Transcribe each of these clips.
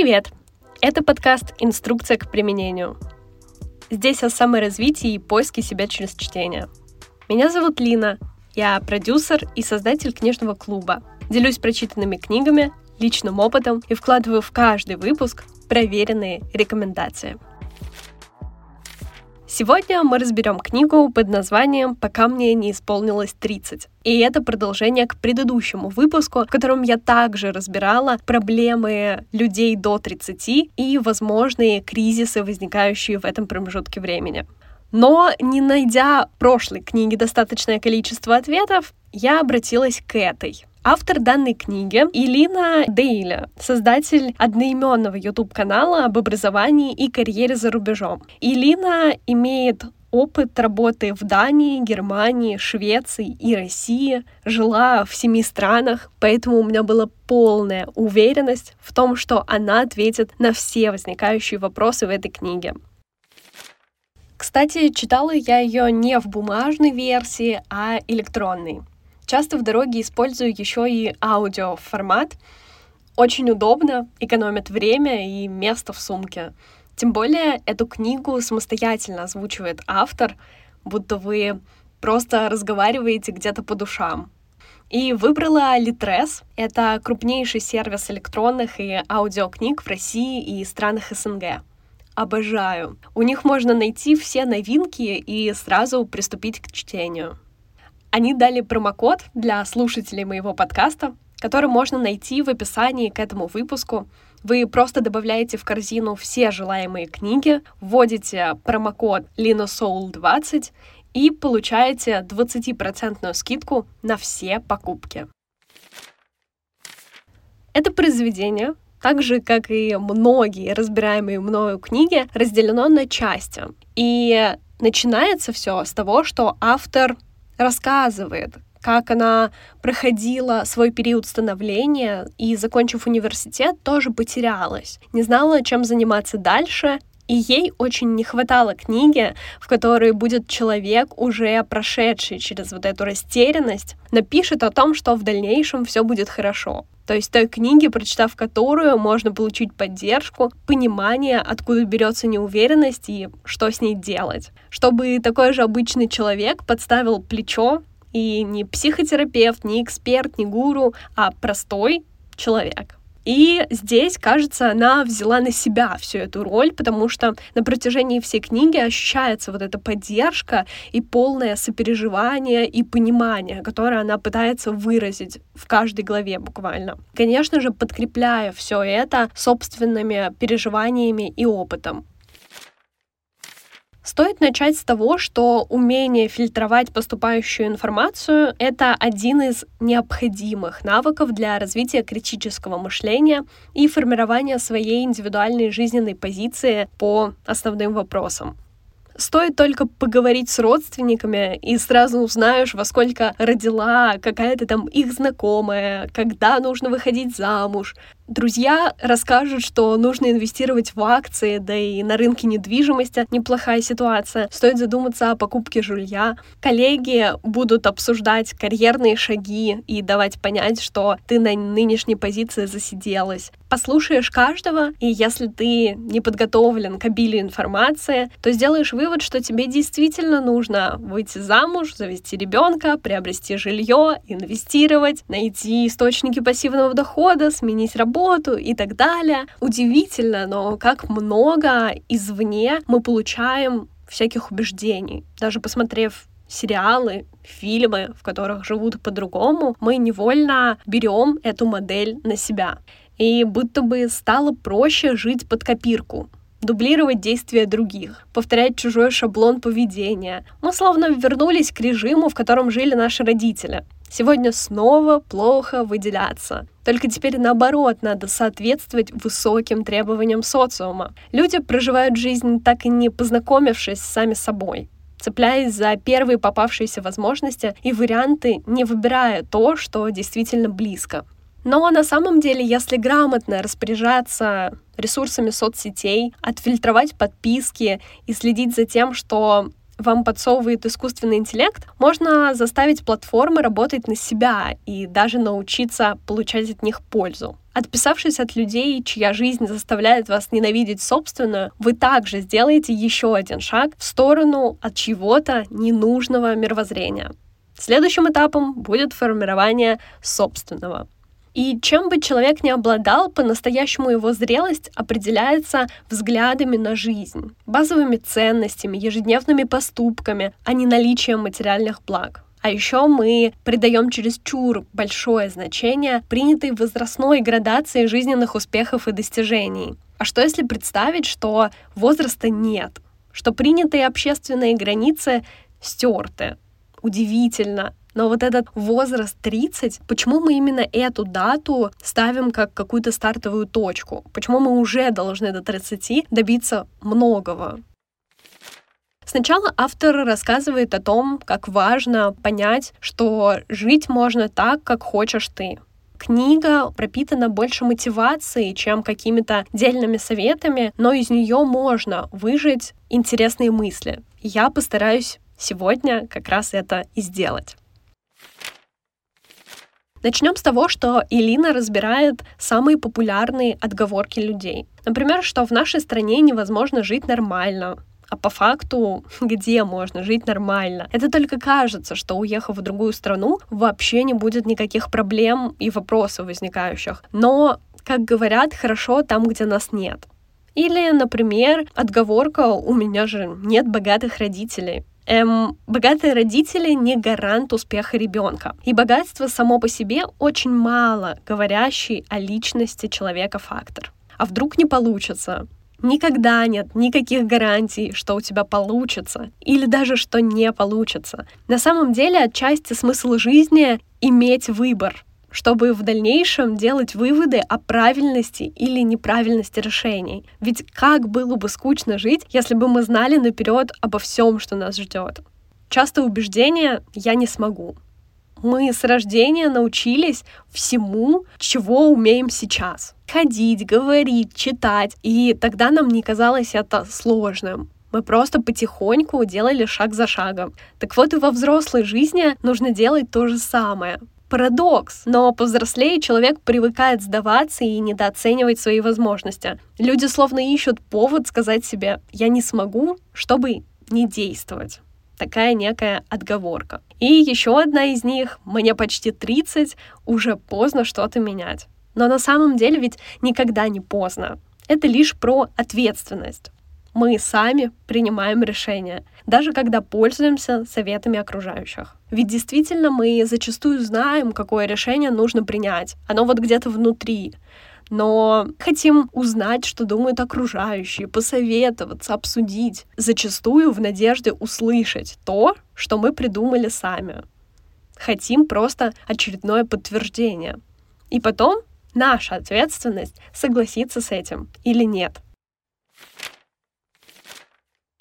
Привет! Это подкаст «Инструкция к применению». Здесь о саморазвитии и поиске себя через чтение. Меня зовут Лина, я продюсер и создатель книжного клуба. Делюсь прочитанными книгами, личным опытом и вкладываю в каждый выпуск проверенные рекомендации – Сегодня мы разберем книгу под названием «Пока мне не исполнилось 30». И это продолжение к предыдущему выпуску, в котором я также разбирала проблемы людей до 30 и возможные кризисы, возникающие в этом промежутке времени. Но не найдя в прошлой книге достаточное количество ответов, я обратилась к этой. Автор данной книги Илина Дейля, создатель одноименного YouTube-канала об образовании и карьере за рубежом. Илина имеет опыт работы в Дании, Германии, Швеции и России, жила в семи странах, поэтому у меня была полная уверенность в том, что она ответит на все возникающие вопросы в этой книге. Кстати, читала я ее не в бумажной версии, а электронной. Часто в дороге использую еще и аудиоформат. Очень удобно, экономит время и место в сумке. Тем более эту книгу самостоятельно озвучивает автор, будто вы просто разговариваете где-то по душам. И выбрала Litres. Это крупнейший сервис электронных и аудиокниг в России и странах СНГ. Обожаю. У них можно найти все новинки и сразу приступить к чтению. Они дали промокод для слушателей моего подкаста, который можно найти в описании к этому выпуску. Вы просто добавляете в корзину все желаемые книги, вводите промокод LinoSoul20 и получаете 20% скидку на все покупки. Это произведение, так же, как и многие разбираемые мною книги, разделено на части. И начинается все с того, что автор рассказывает, как она проходила свой период становления и, закончив университет, тоже потерялась. Не знала, чем заниматься дальше, и ей очень не хватало книги, в которой будет человек, уже прошедший через вот эту растерянность, напишет о том, что в дальнейшем все будет хорошо. То есть той книги, прочитав которую, можно получить поддержку, понимание, откуда берется неуверенность и что с ней делать. Чтобы такой же обычный человек подставил плечо и не психотерапевт, не эксперт, не гуру, а простой человек. И здесь, кажется, она взяла на себя всю эту роль, потому что на протяжении всей книги ощущается вот эта поддержка и полное сопереживание и понимание, которое она пытается выразить в каждой главе буквально. Конечно же, подкрепляя все это собственными переживаниями и опытом. Стоит начать с того, что умение фильтровать поступающую информацию — это один из необходимых навыков для развития критического мышления и формирования своей индивидуальной жизненной позиции по основным вопросам. Стоит только поговорить с родственниками, и сразу узнаешь, во сколько родила какая-то там их знакомая, когда нужно выходить замуж. Друзья расскажут, что нужно инвестировать в акции, да и на рынке недвижимости неплохая ситуация. Стоит задуматься о покупке жилья. Коллеги будут обсуждать карьерные шаги и давать понять, что ты на нынешней позиции засиделась. Послушаешь каждого, и если ты не подготовлен к обилию информации, то сделаешь вывод, что тебе действительно нужно выйти замуж, завести ребенка, приобрести жилье, инвестировать, найти источники пассивного дохода, сменить работу, работу и так далее. Удивительно, но как много извне мы получаем всяких убеждений. Даже посмотрев сериалы, фильмы, в которых живут по-другому, мы невольно берем эту модель на себя. И будто бы стало проще жить под копирку, дублировать действия других, повторять чужой шаблон поведения. Мы словно вернулись к режиму, в котором жили наши родители. Сегодня снова плохо выделяться. Только теперь наоборот, надо соответствовать высоким требованиям социума. Люди проживают жизнь так и не познакомившись сами собой цепляясь за первые попавшиеся возможности и варианты, не выбирая то, что действительно близко. Но на самом деле, если грамотно распоряжаться ресурсами соцсетей, отфильтровать подписки и следить за тем, что вам подсовывает искусственный интеллект, можно заставить платформы работать на себя и даже научиться получать от них пользу. Отписавшись от людей, чья жизнь заставляет вас ненавидеть собственную, вы также сделаете еще один шаг в сторону от чего-то ненужного мировоззрения. Следующим этапом будет формирование собственного. И чем бы человек ни обладал, по-настоящему его зрелость определяется взглядами на жизнь, базовыми ценностями, ежедневными поступками, а не наличием материальных благ. А еще мы придаем чересчур большое значение принятой возрастной градации жизненных успехов и достижений. А что если представить, что возраста нет, что принятые общественные границы стерты? Удивительно, но вот этот возраст 30, почему мы именно эту дату ставим как какую-то стартовую точку? Почему мы уже должны до 30 добиться многого? Сначала автор рассказывает о том, как важно понять, что жить можно так, как хочешь ты. Книга пропитана больше мотивацией, чем какими-то дельными советами, но из нее можно выжить интересные мысли. Я постараюсь сегодня как раз это и сделать. Начнем с того, что Илина разбирает самые популярные отговорки людей. Например, что в нашей стране невозможно жить нормально, а по факту, где можно жить нормально. Это только кажется, что уехав в другую страну, вообще не будет никаких проблем и вопросов возникающих. Но, как говорят, хорошо там, где нас нет. Или, например, отговорка «у меня же нет богатых родителей». Эм, богатые родители не гарант успеха ребенка. И богатство само по себе очень мало говорящий о личности человека фактор. А вдруг не получится? Никогда нет никаких гарантий, что у тебя получится, или даже что не получится. На самом деле, отчасти смысл жизни — иметь выбор, чтобы в дальнейшем делать выводы о правильности или неправильности решений. Ведь как было бы скучно жить, если бы мы знали наперед обо всем, что нас ждет. Часто убеждение «я не смогу». Мы с рождения научились всему, чего умеем сейчас. Ходить, говорить, читать. И тогда нам не казалось это сложным. Мы просто потихоньку делали шаг за шагом. Так вот и во взрослой жизни нужно делать то же самое парадокс. Но повзрослее человек привыкает сдаваться и недооценивать свои возможности. Люди словно ищут повод сказать себе «я не смогу», чтобы не действовать. Такая некая отговорка. И еще одна из них «мне почти 30, уже поздно что-то менять». Но на самом деле ведь никогда не поздно. Это лишь про ответственность. Мы сами принимаем решения, даже когда пользуемся советами окружающих. Ведь действительно мы зачастую знаем, какое решение нужно принять. Оно вот где-то внутри. Но хотим узнать, что думают окружающие, посоветоваться, обсудить. Зачастую в надежде услышать то, что мы придумали сами. Хотим просто очередное подтверждение. И потом наша ответственность согласиться с этим или нет.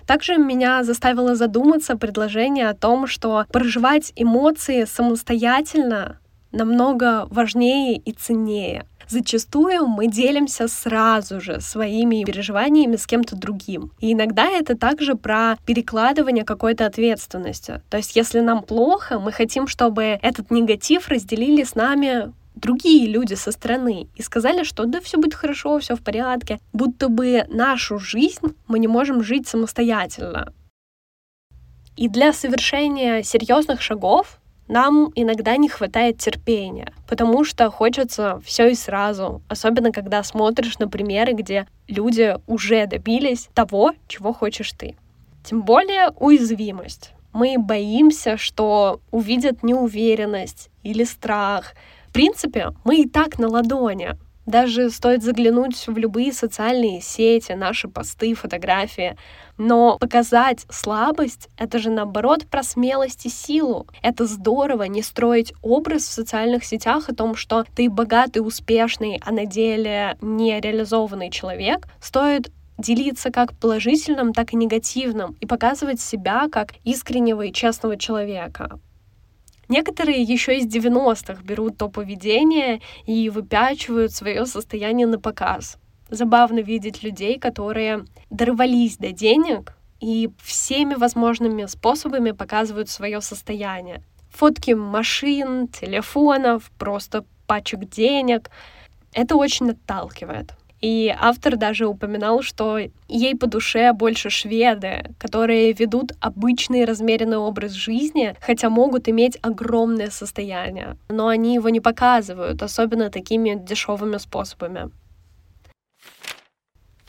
Также меня заставило задуматься предложение о том, что проживать эмоции самостоятельно намного важнее и ценнее. Зачастую мы делимся сразу же своими переживаниями с кем-то другим. И иногда это также про перекладывание какой-то ответственности. То есть, если нам плохо, мы хотим, чтобы этот негатив разделили с нами другие люди со стороны и сказали, что да, все будет хорошо, все в порядке, будто бы нашу жизнь мы не можем жить самостоятельно. И для совершения серьезных шагов нам иногда не хватает терпения, потому что хочется все и сразу, особенно когда смотришь на примеры, где люди уже добились того, чего хочешь ты. Тем более уязвимость. Мы боимся, что увидят неуверенность или страх, в принципе, мы и так на ладони. Даже стоит заглянуть в любые социальные сети, наши посты, фотографии. Но показать слабость — это же наоборот про смелость и силу. Это здорово не строить образ в социальных сетях о том, что ты богатый, успешный, а на деле не реализованный человек. Стоит делиться как положительным, так и негативным и показывать себя как искреннего и честного человека. Некоторые еще из 90-х берут то поведение и выпячивают свое состояние на показ. Забавно видеть людей, которые дорвались до денег и всеми возможными способами показывают свое состояние. Фотки машин, телефонов, просто пачек денег. Это очень отталкивает. И автор даже упоминал, что ей по душе больше шведы, которые ведут обычный размеренный образ жизни, хотя могут иметь огромное состояние. Но они его не показывают, особенно такими дешевыми способами.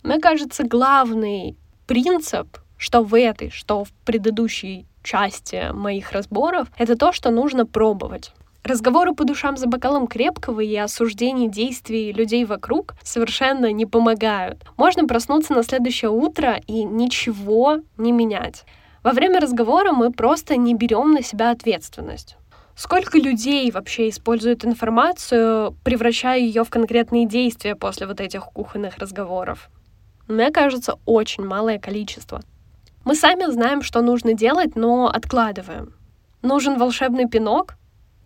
Мне кажется, главный принцип, что в этой, что в предыдущей части моих разборов, это то, что нужно пробовать. Разговоры по душам за бокалом крепкого и осуждение действий людей вокруг совершенно не помогают. Можно проснуться на следующее утро и ничего не менять. Во время разговора мы просто не берем на себя ответственность. Сколько людей вообще используют информацию, превращая ее в конкретные действия после вот этих кухонных разговоров? Мне кажется, очень малое количество. Мы сами знаем, что нужно делать, но откладываем. Нужен волшебный пинок?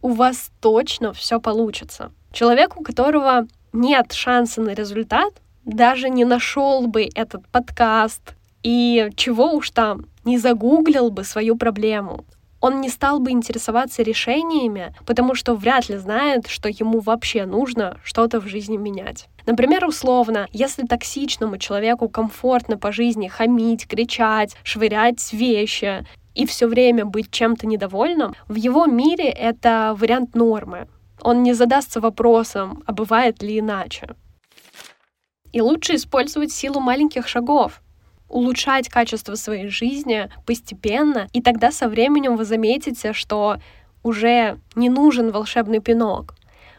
У вас точно все получится. Человек, у которого нет шанса на результат, даже не нашел бы этот подкаст и чего уж там, не загуглил бы свою проблему. Он не стал бы интересоваться решениями, потому что вряд ли знает, что ему вообще нужно что-то в жизни менять. Например, условно, если токсичному человеку комфортно по жизни хамить, кричать, швырять вещи, и все время быть чем-то недовольным, в его мире это вариант нормы. Он не задастся вопросом, а бывает ли иначе. И лучше использовать силу маленьких шагов, улучшать качество своей жизни постепенно, и тогда со временем вы заметите, что уже не нужен волшебный пинок.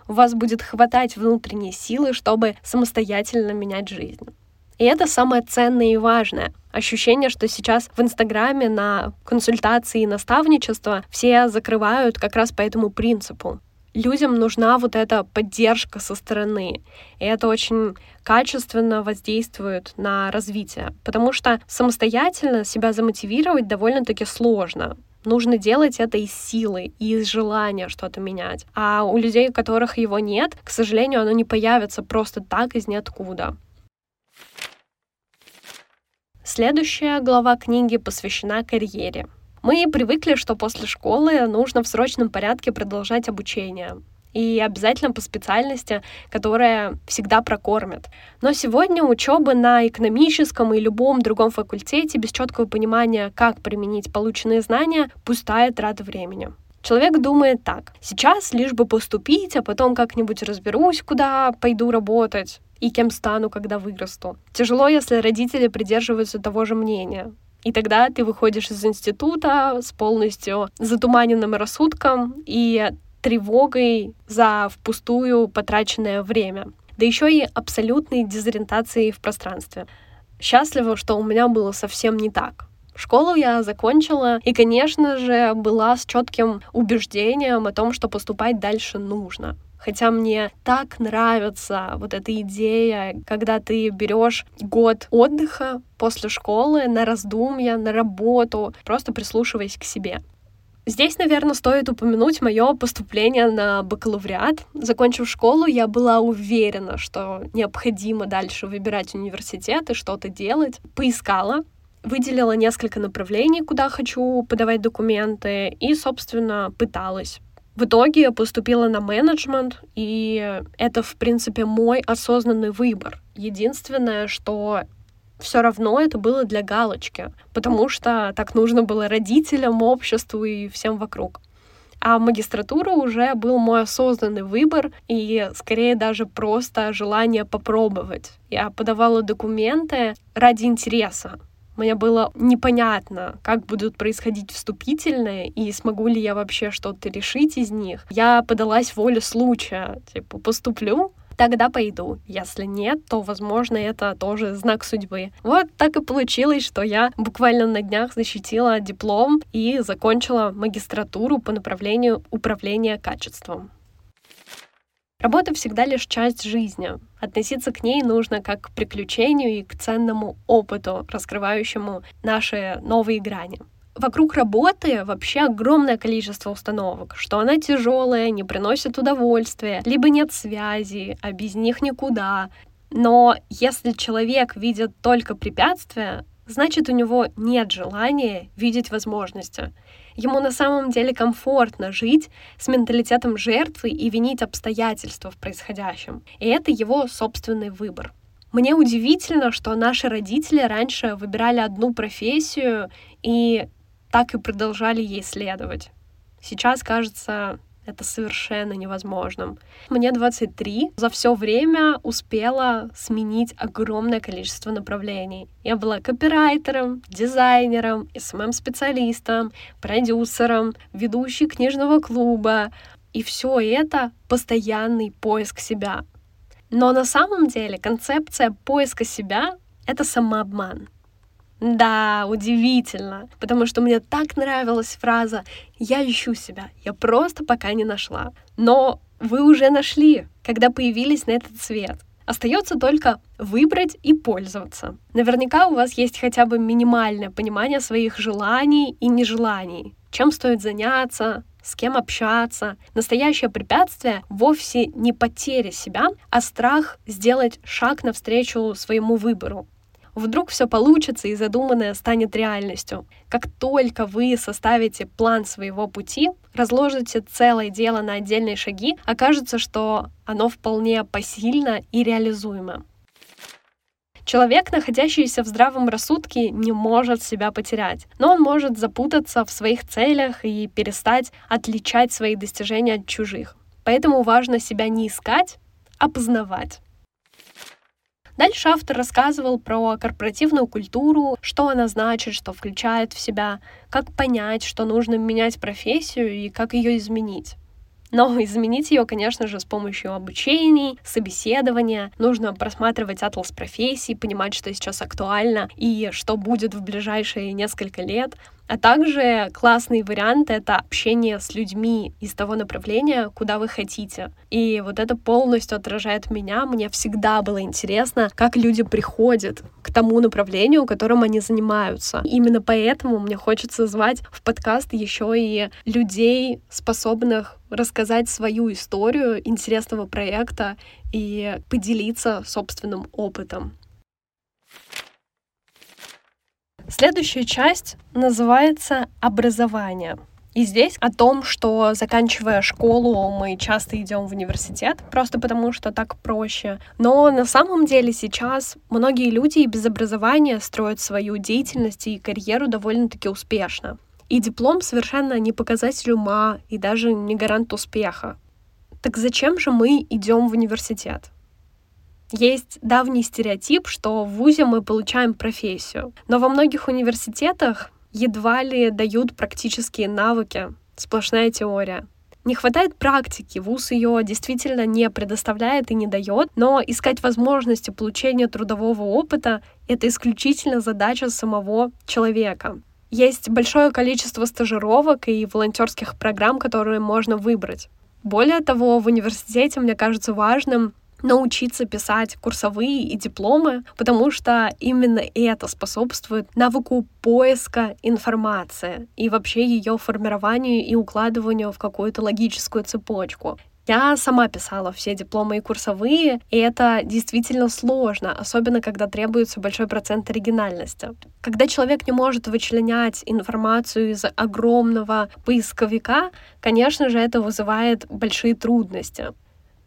У вас будет хватать внутренней силы, чтобы самостоятельно менять жизнь. И это самое ценное и важное. Ощущение, что сейчас в Инстаграме на консультации и наставничество все закрывают как раз по этому принципу. Людям нужна вот эта поддержка со стороны. И это очень качественно воздействует на развитие. Потому что самостоятельно себя замотивировать довольно-таки сложно нужно делать это из силы и из желания что-то менять. А у людей, у которых его нет, к сожалению, оно не появится просто так из ниоткуда. Следующая глава книги посвящена карьере. Мы привыкли, что после школы нужно в срочном порядке продолжать обучение. И обязательно по специальности, которая всегда прокормит. Но сегодня учеба на экономическом и любом другом факультете без четкого понимания, как применить полученные знания, пустая трата времени. Человек думает так. Сейчас лишь бы поступить, а потом как-нибудь разберусь, куда пойду работать и кем стану, когда вырасту. Тяжело, если родители придерживаются того же мнения. И тогда ты выходишь из института с полностью затуманенным рассудком и тревогой за впустую потраченное время. Да еще и абсолютной дезориентацией в пространстве. Счастлива, что у меня было совсем не так. Школу я закончила и, конечно же, была с четким убеждением о том, что поступать дальше нужно. Хотя мне так нравится вот эта идея, когда ты берешь год отдыха после школы на раздумья, на работу, просто прислушиваясь к себе. Здесь, наверное, стоит упомянуть мое поступление на бакалавриат. Закончив школу, я была уверена, что необходимо дальше выбирать университет и что-то делать. Поискала, выделила несколько направлений, куда хочу подавать документы, и, собственно, пыталась. В итоге я поступила на менеджмент, и это, в принципе, мой осознанный выбор. Единственное, что все равно это было для галочки, потому что так нужно было родителям, обществу и всем вокруг. А магистратура уже был мой осознанный выбор и скорее даже просто желание попробовать. Я подавала документы ради интереса, мне было непонятно, как будут происходить вступительные и смогу ли я вообще что-то решить из них. Я подалась воле случая, типа поступлю, тогда пойду. Если нет, то, возможно, это тоже знак судьбы. Вот так и получилось, что я буквально на днях защитила диплом и закончила магистратуру по направлению управления качеством. Работа всегда лишь часть жизни. Относиться к ней нужно как к приключению и к ценному опыту, раскрывающему наши новые грани. Вокруг работы вообще огромное количество установок, что она тяжелая, не приносит удовольствия, либо нет связи, а без них никуда. Но если человек видит только препятствия, значит у него нет желания видеть возможности. Ему на самом деле комфортно жить с менталитетом жертвы и винить обстоятельства в происходящем. И это его собственный выбор. Мне удивительно, что наши родители раньше выбирали одну профессию и так и продолжали ей следовать. Сейчас кажется это совершенно невозможным. Мне 23. За все время успела сменить огромное количество направлений. Я была копирайтером, дизайнером, СММ-специалистом, продюсером, ведущей книжного клуба. И все это постоянный поиск себя. Но на самом деле концепция поиска себя — это самообман. Да, удивительно, потому что мне так нравилась фраза «я ищу себя, я просто пока не нашла». Но вы уже нашли, когда появились на этот свет. Остается только выбрать и пользоваться. Наверняка у вас есть хотя бы минимальное понимание своих желаний и нежеланий. Чем стоит заняться, с кем общаться. Настоящее препятствие вовсе не потеря себя, а страх сделать шаг навстречу своему выбору. Вдруг все получится и задуманное станет реальностью. Как только вы составите план своего пути, разложите целое дело на отдельные шаги, окажется, что оно вполне посильно и реализуемо. Человек, находящийся в здравом рассудке, не может себя потерять, но он может запутаться в своих целях и перестать отличать свои достижения от чужих. Поэтому важно себя не искать, а познавать. Дальше автор рассказывал про корпоративную культуру, что она значит, что включает в себя, как понять, что нужно менять профессию и как ее изменить. Но изменить ее, конечно же, с помощью обучений, собеседования. Нужно просматривать атлас профессий, понимать, что сейчас актуально и что будет в ближайшие несколько лет. А также классный вариант — это общение с людьми из того направления, куда вы хотите. И вот это полностью отражает меня. Мне всегда было интересно, как люди приходят к тому направлению, которым они занимаются. Именно поэтому мне хочется звать в подкаст еще и людей, способных рассказать свою историю интересного проекта и поделиться собственным опытом. Следующая часть называется «Образование». И здесь о том, что заканчивая школу, мы часто идем в университет, просто потому что так проще. Но на самом деле сейчас многие люди и без образования строят свою деятельность и карьеру довольно-таки успешно. И диплом совершенно не показатель ума и даже не гарант успеха. Так зачем же мы идем в университет? Есть давний стереотип, что в ВУЗе мы получаем профессию. Но во многих университетах едва ли дают практические навыки, сплошная теория. Не хватает практики, ВУЗ ее действительно не предоставляет и не дает, но искать возможности получения трудового опыта — это исключительно задача самого человека. Есть большое количество стажировок и волонтерских программ, которые можно выбрать. Более того, в университете мне кажется важным научиться писать курсовые и дипломы, потому что именно это способствует навыку поиска информации и вообще ее формированию и укладыванию в какую-то логическую цепочку. Я сама писала все дипломы и курсовые, и это действительно сложно, особенно когда требуется большой процент оригинальности. Когда человек не может вычленять информацию из огромного поисковика, конечно же, это вызывает большие трудности.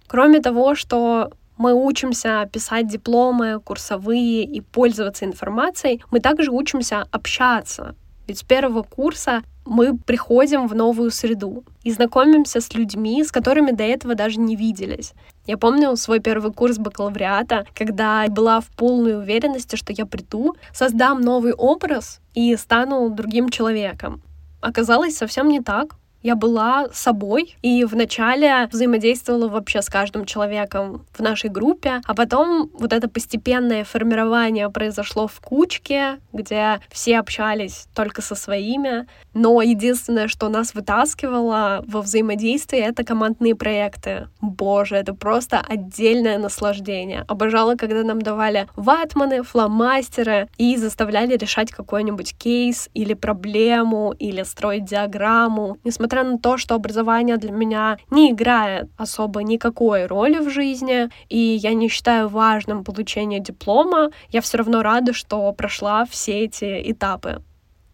Кроме того, что мы учимся писать дипломы, курсовые и пользоваться информацией, мы также учимся общаться. Ведь с первого курса мы приходим в новую среду и знакомимся с людьми, с которыми до этого даже не виделись. Я помню свой первый курс бакалавриата, когда была в полной уверенности, что я приду, создам новый образ и стану другим человеком. Оказалось совсем не так я была собой и вначале взаимодействовала вообще с каждым человеком в нашей группе, а потом вот это постепенное формирование произошло в кучке, где все общались только со своими, но единственное, что нас вытаскивало во взаимодействии, это командные проекты. Боже, это просто отдельное наслаждение. Обожала, когда нам давали ватманы, фломастеры и заставляли решать какой-нибудь кейс или проблему, или строить диаграмму. Несмотря несмотря на то, что образование для меня не играет особо никакой роли в жизни, и я не считаю важным получение диплома, я все равно рада, что прошла все эти этапы.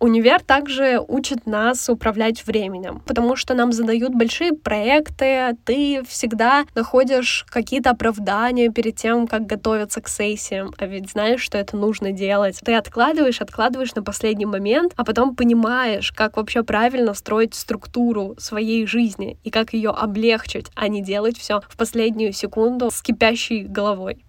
Универ также учит нас управлять временем, потому что нам задают большие проекты, ты всегда находишь какие-то оправдания перед тем, как готовиться к сессиям, а ведь знаешь, что это нужно делать. Ты откладываешь, откладываешь на последний момент, а потом понимаешь, как вообще правильно строить структуру своей жизни и как ее облегчить, а не делать все в последнюю секунду с кипящей головой.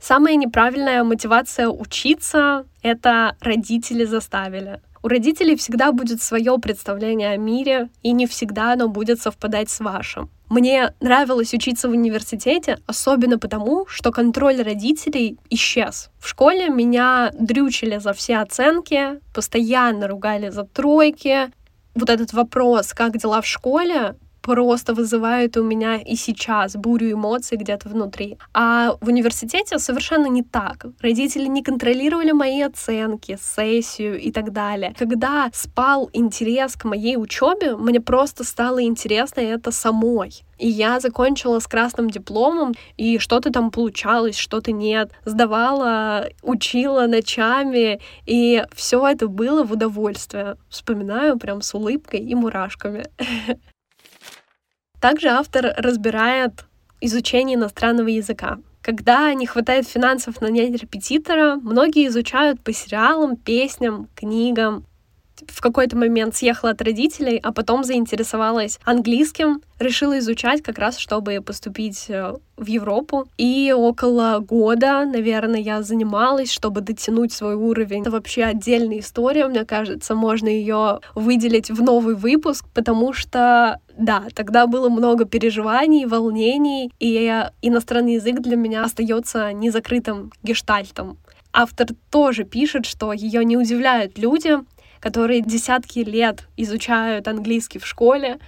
Самая неправильная мотивация учиться — это родители заставили. У родителей всегда будет свое представление о мире, и не всегда оно будет совпадать с вашим. Мне нравилось учиться в университете, особенно потому, что контроль родителей исчез. В школе меня дрючили за все оценки, постоянно ругали за тройки. Вот этот вопрос, как дела в школе, просто вызывают у меня и сейчас бурю эмоций где-то внутри. А в университете совершенно не так. Родители не контролировали мои оценки, сессию и так далее. Когда спал интерес к моей учебе, мне просто стало интересно это самой. И я закончила с красным дипломом, и что-то там получалось, что-то нет. Сдавала, учила ночами, и все это было в удовольствие. Вспоминаю прям с улыбкой и мурашками. Также автор разбирает изучение иностранного языка. Когда не хватает финансов на нянь репетитора, многие изучают по сериалам, песням, книгам, в какой-то момент съехала от родителей, а потом заинтересовалась английским, решила изучать как раз, чтобы поступить э, в Европу. И около года, наверное, я занималась, чтобы дотянуть свой уровень. Это вообще отдельная история, мне кажется, можно ее выделить в новый выпуск, потому что да, тогда было много переживаний, волнений, и иностранный язык для меня остается незакрытым гештальтом. Автор тоже пишет, что ее не удивляют люди, которые десятки лет изучают английский в школе,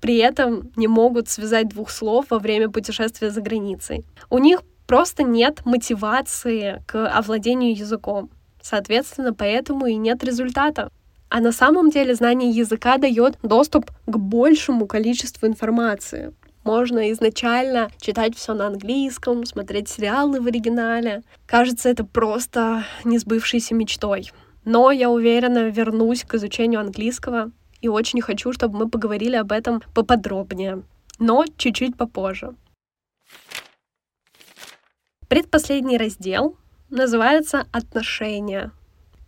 при этом не могут связать двух слов во время путешествия за границей. У них просто нет мотивации к овладению языком. Соответственно, поэтому и нет результата. А на самом деле знание языка дает доступ к большему количеству информации. Можно изначально читать все на английском, смотреть сериалы в оригинале. Кажется, это просто несбывшейся мечтой. Но я уверена, вернусь к изучению английского и очень хочу, чтобы мы поговорили об этом поподробнее, но чуть-чуть попозже. Предпоследний раздел называется «Отношения».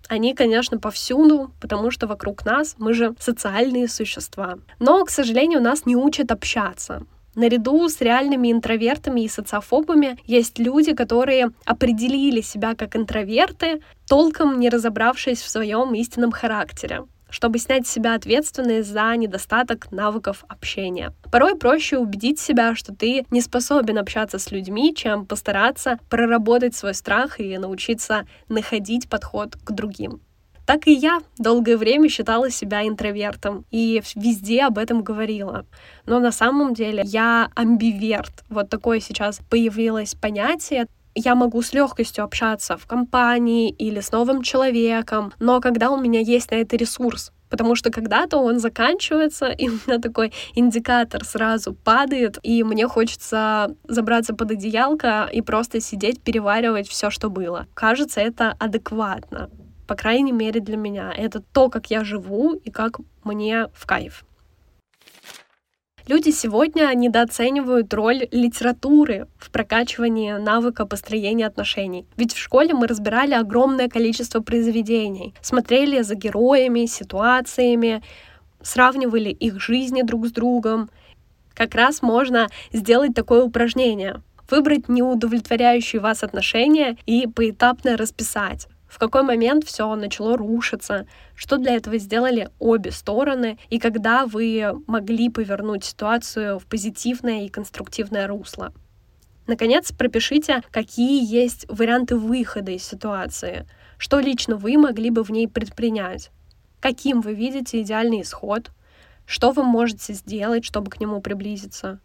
Они, конечно, повсюду, потому что вокруг нас мы же социальные существа. Но, к сожалению, нас не учат общаться. Наряду с реальными интровертами и социофобами есть люди, которые определили себя как интроверты, толком не разобравшись в своем истинном характере чтобы снять с себя ответственность за недостаток навыков общения. Порой проще убедить себя, что ты не способен общаться с людьми, чем постараться проработать свой страх и научиться находить подход к другим. Так и я долгое время считала себя интровертом и везде об этом говорила. Но на самом деле я амбиверт. Вот такое сейчас появилось понятие. Я могу с легкостью общаться в компании или с новым человеком, но когда у меня есть на это ресурс, потому что когда-то он заканчивается, и у меня такой индикатор сразу падает, и мне хочется забраться под одеялко и просто сидеть, переваривать все, что было. Кажется, это адекватно по крайней мере для меня. Это то, как я живу и как мне в кайф. Люди сегодня недооценивают роль литературы в прокачивании навыка построения отношений. Ведь в школе мы разбирали огромное количество произведений, смотрели за героями, ситуациями, сравнивали их жизни друг с другом. Как раз можно сделать такое упражнение. Выбрать неудовлетворяющие вас отношения и поэтапно расписать в какой момент все начало рушиться, что для этого сделали обе стороны, и когда вы могли повернуть ситуацию в позитивное и конструктивное русло. Наконец, пропишите, какие есть варианты выхода из ситуации, что лично вы могли бы в ней предпринять, каким вы видите идеальный исход, что вы можете сделать, чтобы к нему приблизиться.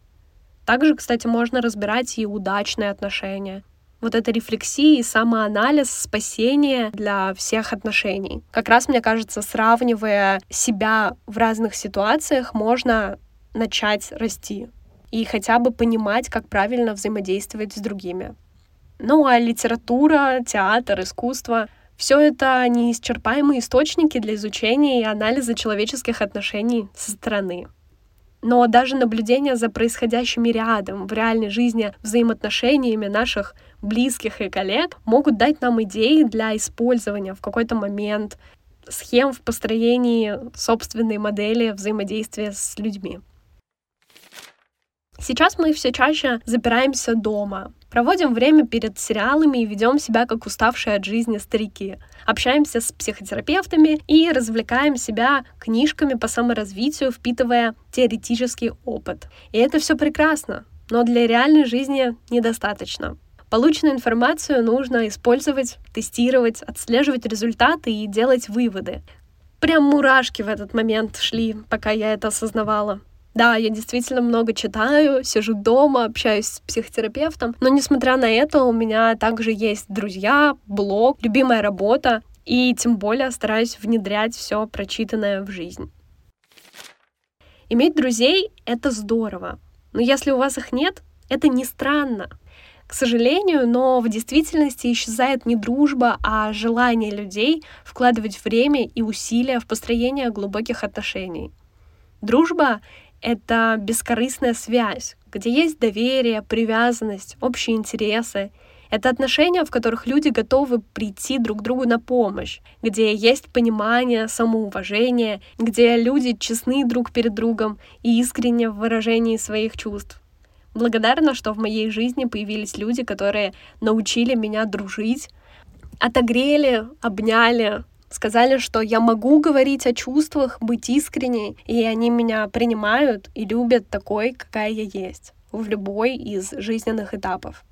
Также, кстати, можно разбирать и удачные отношения. Вот эта рефлексия и самоанализ, спасение для всех отношений. Как раз, мне кажется, сравнивая себя в разных ситуациях, можно начать расти и хотя бы понимать, как правильно взаимодействовать с другими. Ну а литература, театр, искусство — все это неисчерпаемые источники для изучения и анализа человеческих отношений со стороны. Но даже наблюдение за происходящими рядом в реальной жизни взаимоотношениями наших близких и коллег могут дать нам идеи для использования в какой-то момент схем в построении собственной модели взаимодействия с людьми. Сейчас мы все чаще запираемся дома, проводим время перед сериалами и ведем себя как уставшие от жизни старики. Общаемся с психотерапевтами и развлекаем себя книжками по саморазвитию, впитывая теоретический опыт. И это все прекрасно, но для реальной жизни недостаточно. Полученную информацию нужно использовать, тестировать, отслеживать результаты и делать выводы. Прям мурашки в этот момент шли, пока я это осознавала. Да, я действительно много читаю, сижу дома, общаюсь с психотерапевтом, но несмотря на это у меня также есть друзья, блог, любимая работа, и тем более стараюсь внедрять все прочитанное в жизнь. Иметь друзей — это здорово, но если у вас их нет, это не странно. К сожалению, но в действительности исчезает не дружба, а желание людей вкладывать время и усилия в построение глубоких отношений. Дружба это бескорыстная связь, где есть доверие, привязанность, общие интересы. Это отношения, в которых люди готовы прийти друг другу на помощь, где есть понимание, самоуважение, где люди честны друг перед другом и искренне в выражении своих чувств. Благодарна, что в моей жизни появились люди, которые научили меня дружить, отогрели, обняли, сказали, что я могу говорить о чувствах, быть искренней, и они меня принимают и любят такой, какая я есть, в любой из жизненных этапов.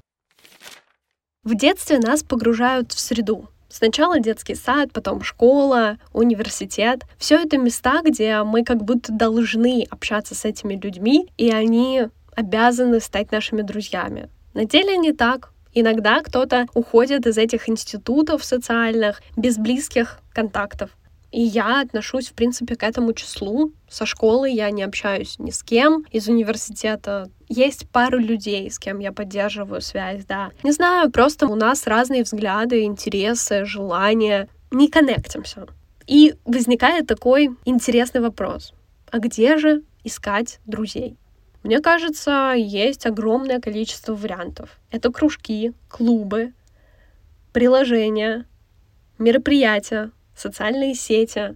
В детстве нас погружают в среду. Сначала детский сад, потом школа, университет. Все это места, где мы как будто должны общаться с этими людьми, и они обязаны стать нашими друзьями. На деле не так. Иногда кто-то уходит из этих институтов социальных без близких контактов. И я отношусь, в принципе, к этому числу. Со школы я не общаюсь ни с кем. Из университета есть пару людей, с кем я поддерживаю связь, да. Не знаю, просто у нас разные взгляды, интересы, желания. Не коннектимся. И возникает такой интересный вопрос. А где же искать друзей? Мне кажется, есть огромное количество вариантов. Это кружки, клубы, приложения, мероприятия, социальные сети.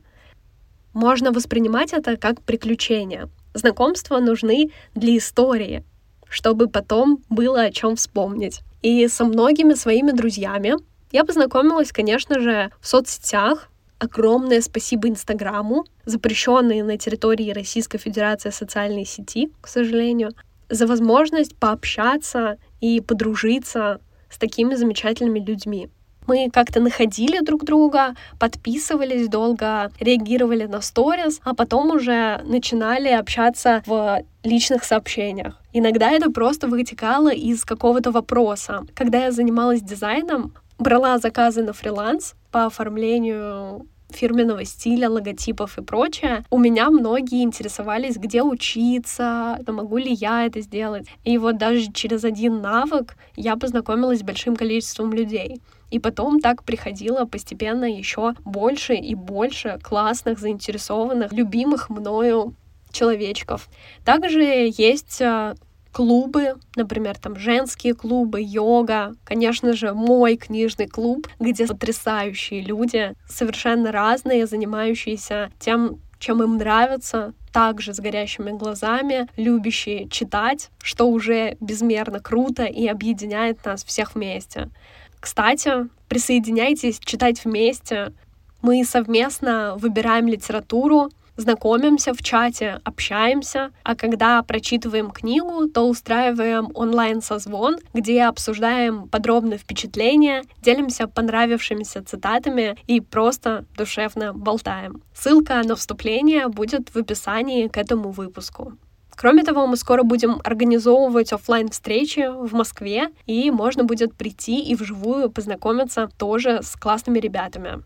Можно воспринимать это как приключения. Знакомства нужны для истории, чтобы потом было о чем вспомнить. И со многими своими друзьями я познакомилась, конечно же, в соцсетях, огромное спасибо Инстаграму, запрещенной на территории Российской Федерации социальной сети, к сожалению, за возможность пообщаться и подружиться с такими замечательными людьми. Мы как-то находили друг друга, подписывались долго, реагировали на сторис, а потом уже начинали общаться в личных сообщениях. Иногда это просто вытекало из какого-то вопроса. Когда я занималась дизайном, брала заказы на фриланс по оформлению фирменного стиля, логотипов и прочее, у меня многие интересовались, где учиться, могу ли я это сделать. И вот даже через один навык я познакомилась с большим количеством людей. И потом так приходило постепенно еще больше и больше классных, заинтересованных, любимых мною человечков. Также есть а, клубы, например, там женские клубы, йога, конечно же, мой книжный клуб, где потрясающие люди, совершенно разные, занимающиеся тем, чем им нравится, также с горящими глазами, любящие читать, что уже безмерно круто и объединяет нас всех вместе. Кстати, присоединяйтесь читать вместе. Мы совместно выбираем литературу, знакомимся в чате, общаемся, а когда прочитываем книгу, то устраиваем онлайн-созвон, где обсуждаем подробно впечатления, делимся понравившимися цитатами и просто душевно болтаем. Ссылка на вступление будет в описании к этому выпуску. Кроме того, мы скоро будем организовывать офлайн встречи в Москве, и можно будет прийти и вживую познакомиться тоже с классными ребятами.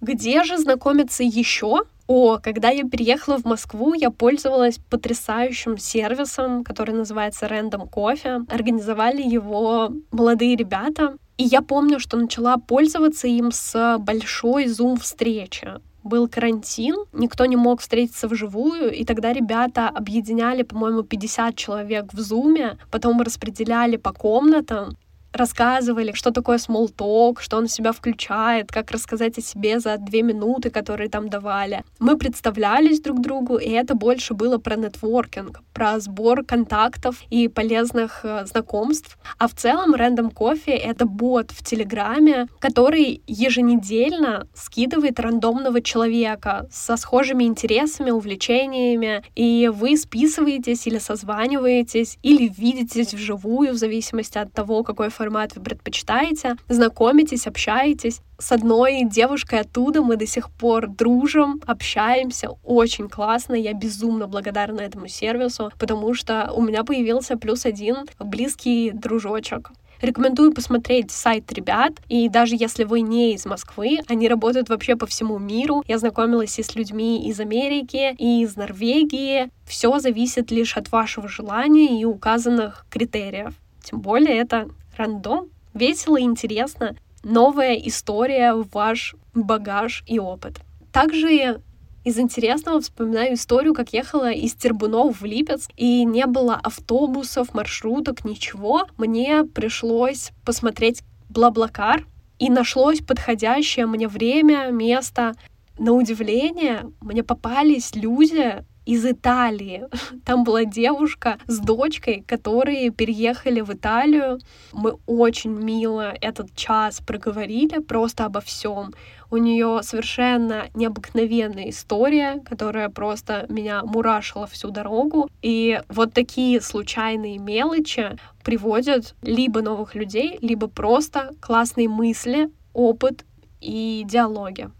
Где же знакомиться еще? О, когда я переехала в Москву, я пользовалась потрясающим сервисом, который называется Random Coffee. Организовали его молодые ребята. И я помню, что начала пользоваться им с большой зум-встречи был карантин, никто не мог встретиться вживую, и тогда ребята объединяли, по-моему, 50 человек в зуме, потом распределяли по комнатам, рассказывали, что такое talk, что он в себя включает, как рассказать о себе за две минуты, которые там давали. Мы представлялись друг другу, и это больше было про нетворкинг, про сбор контактов и полезных э, знакомств. А в целом Random Coffee — это бот в Телеграме, который еженедельно скидывает рандомного человека со схожими интересами, увлечениями, и вы списываетесь или созваниваетесь, или видитесь вживую, в зависимости от того, какой формат вы предпочитаете, знакомитесь, общаетесь. С одной девушкой оттуда мы до сих пор дружим, общаемся, очень классно, я безумно благодарна этому сервису, потому что у меня появился плюс один близкий дружочек. Рекомендую посмотреть сайт ребят, и даже если вы не из Москвы, они работают вообще по всему миру. Я знакомилась и с людьми из Америки, и из Норвегии. Все зависит лишь от вашего желания и указанных критериев. Тем более это рандом, весело и интересно, новая история в ваш багаж и опыт. Также из интересного вспоминаю историю, как ехала из Тербунов в Липецк, и не было автобусов, маршруток, ничего. Мне пришлось посмотреть Блаблакар, и нашлось подходящее мне время, место. На удивление, мне попались люди, из Италии. Там была девушка с дочкой, которые переехали в Италию. Мы очень мило этот час проговорили просто обо всем. У нее совершенно необыкновенная история, которая просто меня мурашила всю дорогу. И вот такие случайные мелочи приводят либо новых людей, либо просто классные мысли, опыт и диалоги.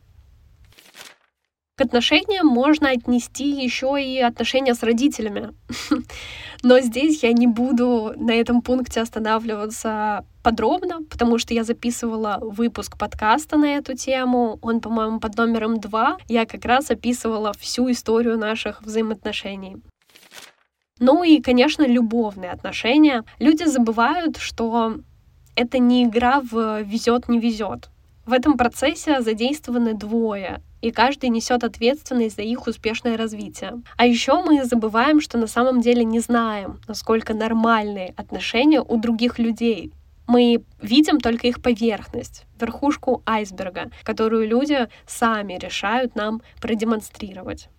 К отношениям можно отнести еще и отношения с родителями. Но здесь я не буду на этом пункте останавливаться подробно, потому что я записывала выпуск подкаста на эту тему. Он, по-моему, под номером два. Я как раз описывала всю историю наших взаимоотношений. Ну и, конечно, любовные отношения. Люди забывают, что это не игра в везет, не везет. В этом процессе задействованы двое, и каждый несет ответственность за их успешное развитие. А еще мы забываем, что на самом деле не знаем, насколько нормальные отношения у других людей. Мы видим только их поверхность, верхушку айсберга, которую люди сами решают нам продемонстрировать.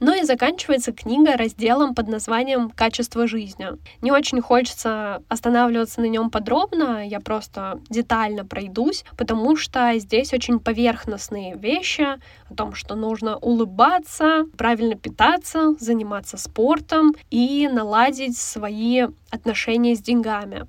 Ну и заканчивается книга разделом под названием «Качество жизни». Не очень хочется останавливаться на нем подробно, я просто детально пройдусь, потому что здесь очень поверхностные вещи о том, что нужно улыбаться, правильно питаться, заниматься спортом и наладить свои отношения с деньгами.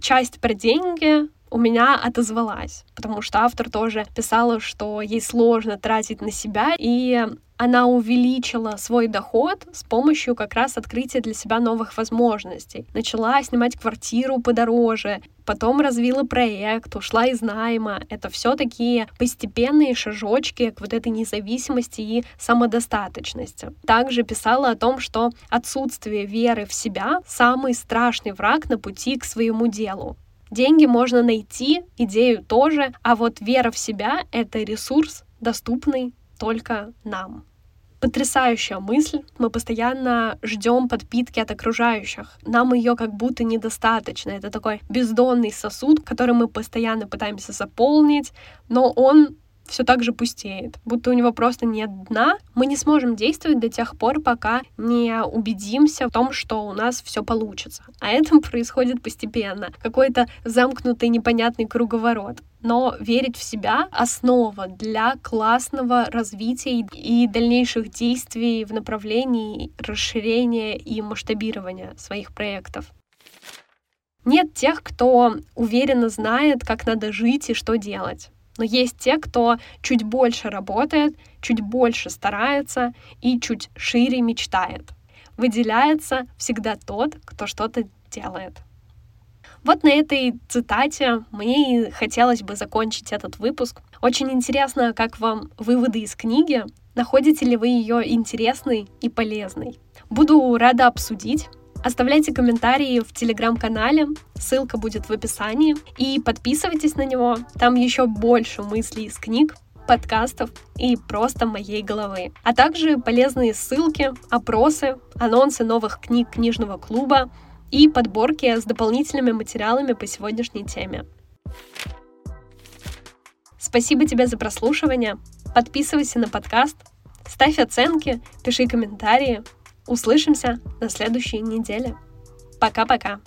Часть про деньги у меня отозвалась, потому что автор тоже писала, что ей сложно тратить на себя, и она увеличила свой доход с помощью как раз открытия для себя новых возможностей. Начала снимать квартиру подороже, потом развила проект, ушла из найма. Это все такие постепенные шажочки к вот этой независимости и самодостаточности. Также писала о том, что отсутствие веры в себя — самый страшный враг на пути к своему делу. Деньги можно найти, идею тоже, а вот вера в себя — это ресурс, доступный только нам. Потрясающая мысль. Мы постоянно ждем подпитки от окружающих. Нам ее как будто недостаточно. Это такой бездонный сосуд, который мы постоянно пытаемся заполнить, но он все так же пустеет, будто у него просто нет дна. Мы не сможем действовать до тех пор, пока не убедимся в том, что у нас все получится. А это происходит постепенно. Какой-то замкнутый непонятный круговорот. Но верить в себя — основа для классного развития и дальнейших действий в направлении расширения и масштабирования своих проектов. Нет тех, кто уверенно знает, как надо жить и что делать. Но есть те, кто чуть больше работает, чуть больше старается и чуть шире мечтает. Выделяется всегда тот, кто что-то делает. Вот на этой цитате мне и хотелось бы закончить этот выпуск. Очень интересно, как вам выводы из книги. Находите ли вы ее интересной и полезной? Буду рада обсудить. Оставляйте комментарии в телеграм-канале, ссылка будет в описании. И подписывайтесь на него, там еще больше мыслей из книг, подкастов и просто моей головы. А также полезные ссылки, опросы, анонсы новых книг книжного клуба и подборки с дополнительными материалами по сегодняшней теме. Спасибо тебе за прослушивание. Подписывайся на подкаст, ставь оценки, пиши комментарии. Услышимся на следующей неделе. Пока-пока.